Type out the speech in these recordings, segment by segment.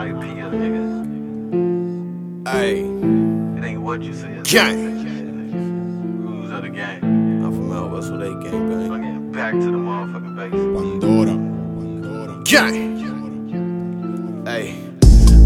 my opinion, nigga. Hey, It ain't what you say. it's gang. Rules of the game. I'm from out west with a gang bang. Fucking back to the motherfucking base. Pandora. Pandora. Gang. Hey.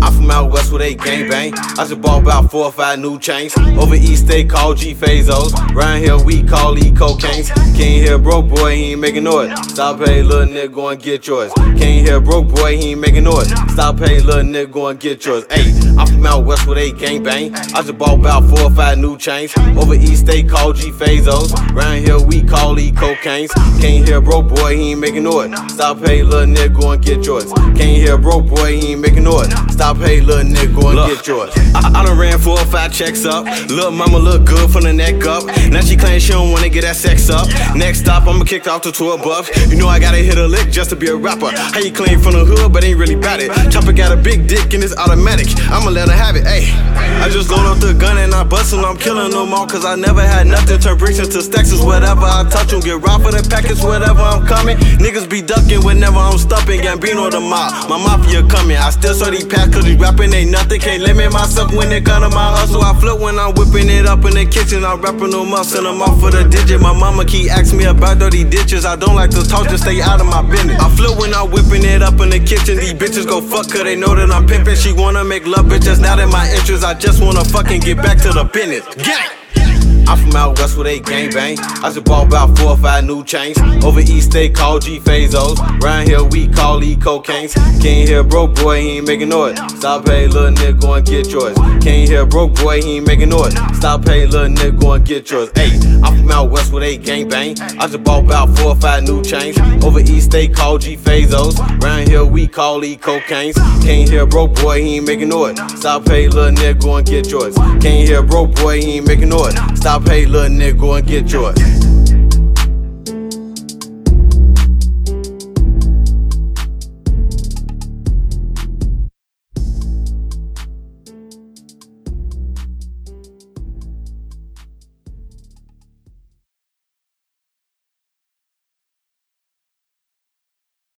I'm from out west with a gang bang. I just bought about four or five new chains. Over east they call G Fazos. Round here we call E cocaines. Can't hear broke boy, he ain't making noise. Stop pay, little nigga, go and get yours. Can't hear broke boy, he ain't making noise. Stop pay, little nigga, go and get yours. Hey, I'm from out west where they gang bang. I just bought about four or five new chains. Over east they call G Fazos. Round here we call E cocaines. Can't hear broke boy, he ain't making noise. Stop pay, little nigga, go and get yours. Can't hear broke boy, he ain't making noise. Stop pay, little nigga, go and get yours. I, I done ran four or five checks up. Little mama look good from the neck up. Now she claims she don't wanna get that sex up. Next stop, I'ma kick off to 12 bucks. You know I gotta hit a lick just to be a rapper. How you claim from the hood, but ain't really bout it. Chopper got a big dick and it's automatic. I'ma let her have it, ayy. I just load up the gun and I bust and I'm killing them all. Cause I never had nothing. Turn bricks into stacks is whatever I touch them. Get robbed for the package, whatever I'm coming. Niggas be ducking whenever I'm stumping. Gambino the mob, my mafia coming. I still saw these packs cause these rapping ain't nothing. Can't limit myself when it come to my hustle. I flip when I'm whipping it up in the kitchen. I'm rapping them up, send them off for the digit. My mama keep asking me about dirty ditches. I don't like to talk, just stay out of my business. I flip when I'm it up in the kitchen. These bitches go fuck cause they know that I'm pimping. She wanna make love, bitch, that's not in my interest. I just wanna fucking get back to the business. I'm from out west with a gang bang. I just bought about four or five new chains. Over east they call G Fazos. Round here we call E cocaines. Can't hear broke boy, he ain't making noise. Stop pay, little nigga, go and get yours. Can't hear broke boy, he ain't making noise. Stop pay, little nigga, go and get yours. Hey, I'm from out west with a gang bang. I just bought about four or five new chains. Over east they call G Fazos. Round here we call E cocaines. Can't hear broke boy, he ain't making noise. Stop pay, little nigga, go and get yours. Can't hear broke boy, he ain't making noise. Stop pay, little nigga, go and get yours.